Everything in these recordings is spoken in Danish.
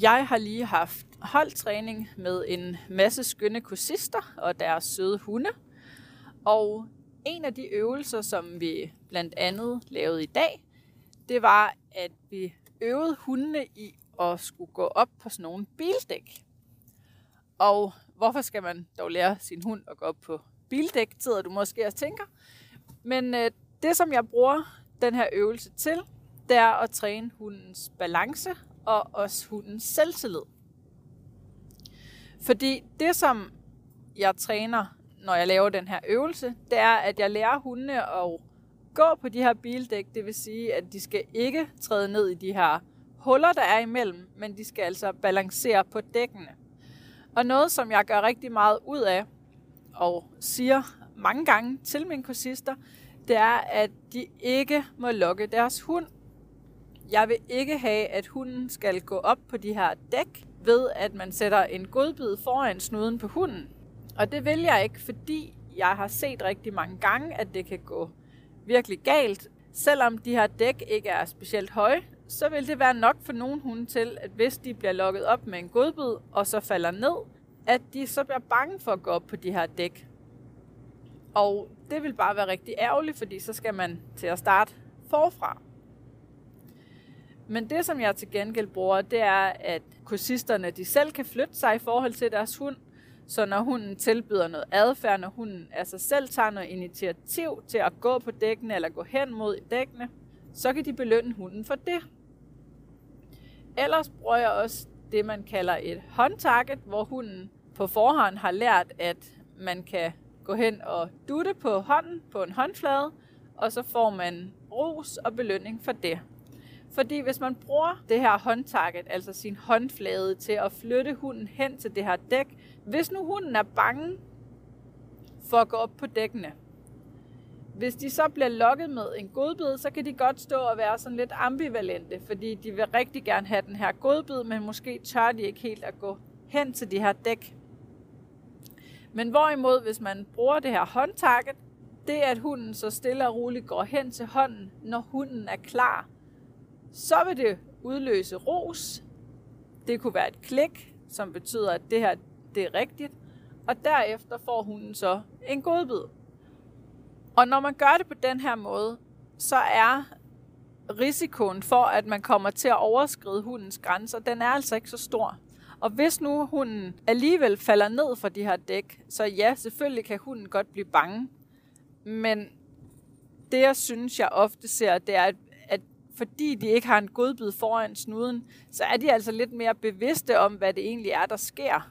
Jeg har lige haft holdtræning med en masse skønne kursister og deres søde hunde. Og en af de øvelser, som vi blandt andet lavede i dag, det var, at vi øvede hundene i at skulle gå op på sådan nogle bildæk. Og hvorfor skal man dog lære sin hund at gå op på bildæk, sidder du måske og tænker. Men øh, det, som jeg bruger den her øvelse til, det er at træne hundens balance og også hundens selvtillid. Fordi det, som jeg træner, når jeg laver den her øvelse, det er, at jeg lærer hundene at gå på de her bildæk. Det vil sige, at de skal ikke træde ned i de her huller, der er imellem, men de skal altså balancere på dækkene. Og noget, som jeg gør rigtig meget ud af, og siger mange gange til mine kursister, det er, at de ikke må lokke deres hund. Jeg vil ikke have, at hunden skal gå op på de her dæk, ved at man sætter en godbid foran snuden på hunden. Og det vil jeg ikke, fordi jeg har set rigtig mange gange, at det kan gå virkelig galt. Selvom de her dæk ikke er specielt høje, så vil det være nok for nogle hunde til, at hvis de bliver lukket op med en godbid, og så falder ned, at de så bliver bange for at gå op på de her dæk. Og det vil bare være rigtig ærgerligt, fordi så skal man til at starte forfra. Men det, som jeg til gengæld bruger, det er, at kursisterne de selv kan flytte sig i forhold til deres hund. Så når hunden tilbyder noget adfærd, når hunden altså selv tager noget initiativ til at gå på dækkene eller gå hen mod dækkene, så kan de belønne hunden for det. Ellers bruger jeg også det, man kalder et håndtarget, hvor hunden på forhånd har lært, at man kan gå hen og dutte på hånden på en håndflade, og så får man ros og belønning for det. Fordi hvis man bruger det her håndtarget, altså sin håndflade, til at flytte hunden hen til det her dæk, hvis nu hunden er bange for at gå op på dækkene, hvis de så bliver lokket med en godbid, så kan de godt stå og være sådan lidt ambivalente, fordi de vil rigtig gerne have den her godbid, men måske tør de ikke helt at gå hen til de her dæk. Men hvorimod, hvis man bruger det her håndtarget, det er, at hunden så stille og roligt går hen til hånden, når hunden er klar, så vil det udløse ros. Det kunne være et klik, som betyder, at det her det er rigtigt. Og derefter får hunden så en godbid. Og når man gør det på den her måde, så er risikoen for, at man kommer til at overskride hundens grænser, den er altså ikke så stor. Og hvis nu hunden alligevel falder ned fra de her dæk, så ja, selvfølgelig kan hunden godt blive bange. Men det, jeg synes, jeg ofte ser, det er, fordi de ikke har en godbid foran snuden, så er de altså lidt mere bevidste om, hvad det egentlig er, der sker.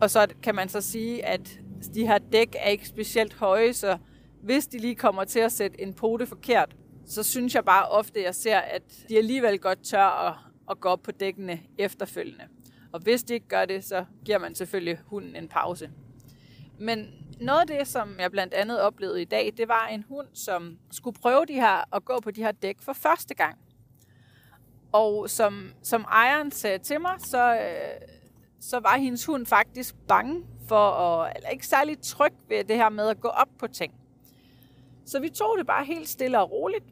Og så kan man så sige, at de her dæk er ikke specielt høje, så hvis de lige kommer til at sætte en pote forkert, så synes jeg bare ofte, at jeg ser, at de alligevel godt tør at, at gå op på dækkene efterfølgende. Og hvis de ikke gør det, så giver man selvfølgelig hunden en pause. Men noget af det, som jeg blandt andet oplevede i dag, det var en hund, som skulle prøve de her at gå på de her dæk for første gang. Og som, som ejeren sagde til mig, så, øh, så var hendes hund faktisk bange for at, eller ikke særlig tryg ved det her med at gå op på ting. Så vi tog det bare helt stille og roligt.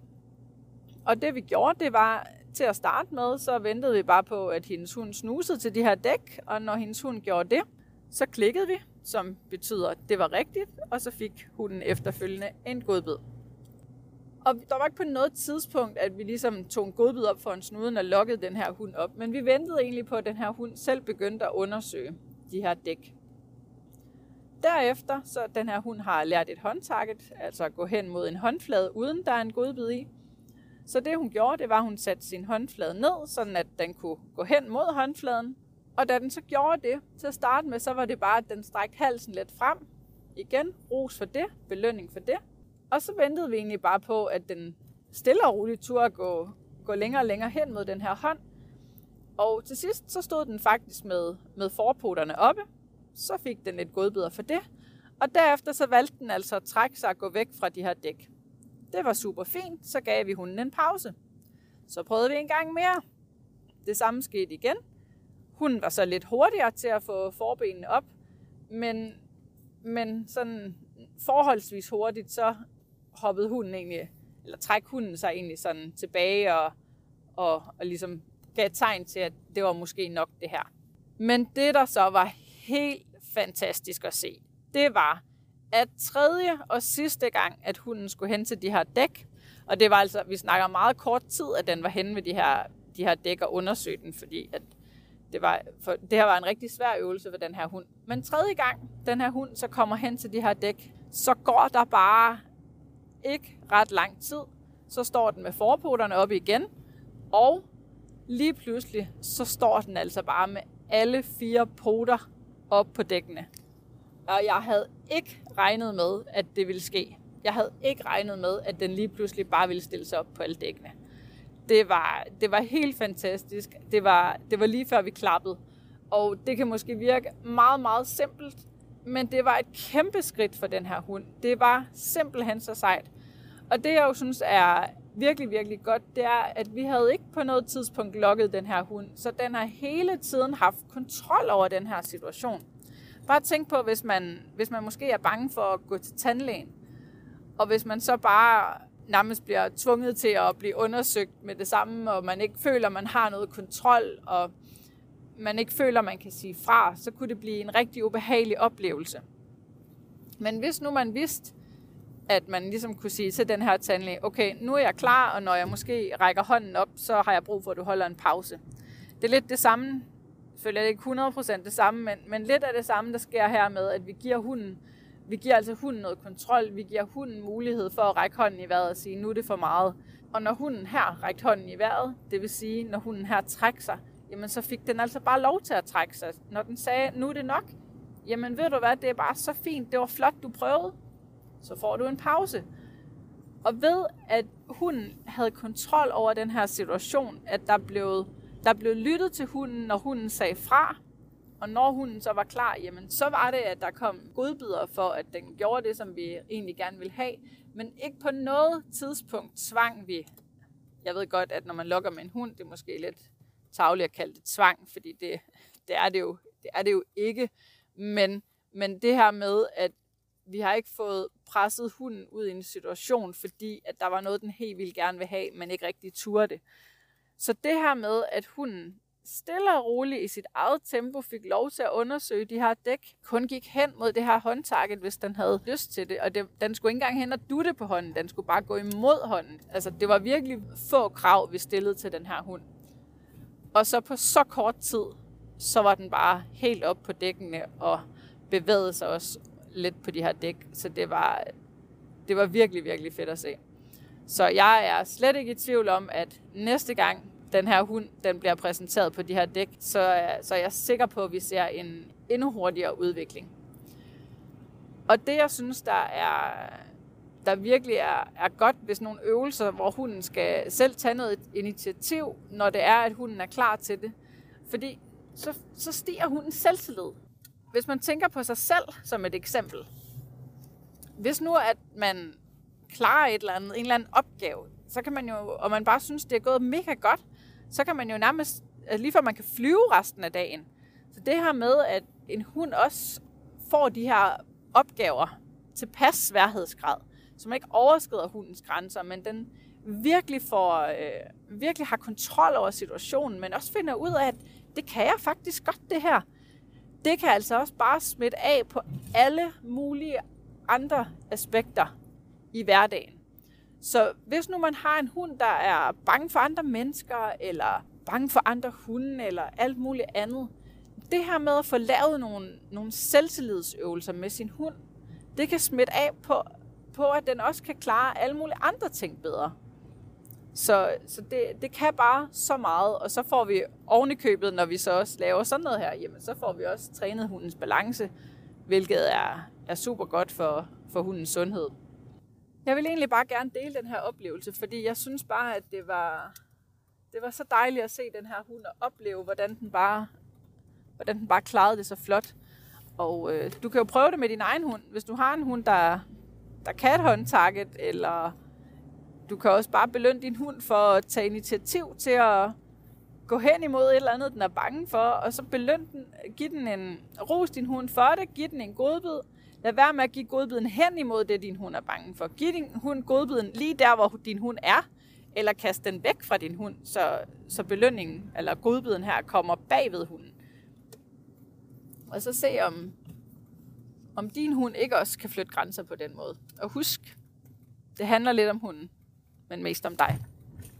Og det vi gjorde, det var til at starte med, så ventede vi bare på, at hendes hund snusede til de her dæk, og når hendes hund gjorde det, så klikkede vi, som betyder, at det var rigtigt, og så fik hunden efterfølgende en godbid. Og der var ikke på noget tidspunkt, at vi ligesom tog en godbid op for en snuden og lukkede den her hund op, men vi ventede egentlig på, at den her hund selv begyndte at undersøge de her dæk. Derefter, så den her hund har lært et håndtarget, altså at gå hen mod en håndflade, uden der er en godbid i. Så det hun gjorde, det var, at hun satte sin håndflade ned, sådan at den kunne gå hen mod håndfladen. Og da den så gjorde det, til at starte med, så var det bare, at den strækte halsen lidt frem. Igen, ros for det, belønning for det. Og så ventede vi egentlig bare på, at den stille og roligt turde gå, gå længere og længere hen mod den her hånd. Og til sidst, så stod den faktisk med, med forpoterne oppe, så fik den et godbidder for det. Og derefter så valgte den altså at trække sig og gå væk fra de her dæk. Det var super fint, så gav vi hunden en pause. Så prøvede vi en gang mere. Det samme skete igen. Hunden var så lidt hurtigere til at få forbenene op, men, men sådan forholdsvis hurtigt, så hoppede hunden egentlig, eller træk hunden sig egentlig sådan tilbage og, og, og ligesom gav tegn til, at det var måske nok det her. Men det, der så var helt fantastisk at se, det var, at tredje og sidste gang, at hunden skulle hen til de her dæk, og det var altså, vi snakker meget kort tid, at den var henne ved de her, de her dæk og undersøgte den, fordi at det, var, for det her var en rigtig svær øvelse for den her hund. Men tredje gang, den her hund så kommer hen til de her dæk, så går der bare ikke ret lang tid. Så står den med forpoterne oppe igen, og lige pludselig, så står den altså bare med alle fire poter op på dækkene. Og jeg havde ikke regnet med, at det ville ske. Jeg havde ikke regnet med, at den lige pludselig bare ville stille sig op på alle dækkene. Det var, det var helt fantastisk. Det var, det var lige før vi klappede. Og det kan måske virke meget, meget simpelt, men det var et kæmpe skridt for den her hund. Det var simpelthen så sejt. Og det jeg jo synes er virkelig, virkelig godt, det er, at vi havde ikke på noget tidspunkt lukket den her hund, så den har hele tiden haft kontrol over den her situation. Bare tænk på, hvis man, hvis man måske er bange for at gå til tandlægen, og hvis man så bare nærmest bliver tvunget til at blive undersøgt med det samme, og man ikke føler, man har noget kontrol, og man ikke føler, man kan sige fra, så kunne det blive en rigtig ubehagelig oplevelse. Men hvis nu man vidste, at man ligesom kunne sige til den her tandlæge, okay, nu er jeg klar, og når jeg måske rækker hånden op, så har jeg brug for, at du holder en pause. Det er lidt det samme, selvfølgelig ikke 100% det samme, men, men lidt af det samme, der sker her med, at vi giver hunden, vi giver altså hunden noget kontrol, vi giver hunden mulighed for at række hånden i vejret og sige, nu er det for meget. Og når hunden her rækte hånden i vejret, det vil sige, når hunden her trækker sig, jamen så fik den altså bare lov til at trække sig. Når den sagde, nu er det nok, jamen ved du hvad, det er bare så fint, det var flot, du prøvede, så får du en pause. Og ved at hunden havde kontrol over den her situation, at der blev, der blev lyttet til hunden, når hunden sagde fra, og når hunden så var klar, jamen så var det, at der kom godbidder for, at den gjorde det, som vi egentlig gerne ville have. Men ikke på noget tidspunkt tvang vi. Jeg ved godt, at når man lokker med en hund, det er måske lidt tageligt at kalde det tvang, fordi det, det, er, det, jo, det er det jo ikke. Men, men det her med, at vi har ikke fået presset hunden ud i en situation, fordi at der var noget, den helt vildt gerne vil have, men ikke rigtig turde det. Så det her med, at hunden stille og roligt i sit eget tempo fik lov til at undersøge de her dæk, kun gik hen mod det her håndtarget, hvis den havde lyst til det. Og det, den skulle ikke engang hen og dutte på hånden, den skulle bare gå imod hånden. Altså det var virkelig få krav, vi stillede til den her hund. Og så på så kort tid, så var den bare helt op på dækkene og bevægede sig også lidt på de her dæk. Så det var, det var virkelig, virkelig fedt at se. Så jeg er slet ikke i tvivl om, at næste gang den her hund den bliver præsenteret på de her dæk, så, øh, så er jeg sikker på, at vi ser en endnu hurtigere udvikling. Og det, jeg synes, der er, der virkelig er, er godt hvis nogle øvelser, hvor hunden skal selv tage noget initiativ, når det er, at hunden er klar til det. Fordi så, så stiger hundens selvtillid. Hvis man tænker på sig selv som et eksempel. Hvis nu, at man klarer et eller andet, en eller anden opgave, så kan man jo, og man bare synes, det er gået mega godt, så kan man jo nærmest, altså lige før man kan flyve resten af dagen. Så det her med, at en hund også får de her opgaver til pas sværhedsgrad, så man ikke overskrider hundens grænser, men den virkelig får, øh, virkelig har kontrol over situationen, men også finder ud af, at det kan jeg faktisk godt det her. Det kan altså også bare smitte af på alle mulige andre aspekter i hverdagen. Så hvis nu man har en hund, der er bange for andre mennesker, eller bange for andre hunde, eller alt muligt andet, det her med at få lavet nogle, nogle selvtillidsøvelser med sin hund, det kan smitte af på, på, at den også kan klare alle mulige andre ting bedre. Så, så det, det kan bare så meget, og så får vi oven i købet, når vi så også laver sådan noget her, jamen så får vi også trænet hundens balance, hvilket er, er super godt for, for hundens sundhed. Jeg vil egentlig bare gerne dele den her oplevelse, fordi jeg synes bare, at det var, det var så dejligt at se den her hund og opleve, hvordan den bare, hvordan den bare klarede det så flot. Og øh, du kan jo prøve det med din egen hund. Hvis du har en hund, der, der kan et håndtakket, eller du kan også bare belønne din hund for at tage initiativ til at gå hen imod et eller andet, den er bange for, og så beløn den, giv den en, ros din hund for det, giv den en godbid, Lad være med at give godbiden hen imod det, din hund er bange for. Giv din hund godbiden lige der, hvor din hund er, eller kast den væk fra din hund, så, så belønningen, eller godbiden her, kommer bag ved hunden. Og så se, om, om din hund ikke også kan flytte grænser på den måde. Og husk, det handler lidt om hunden, men mest om dig.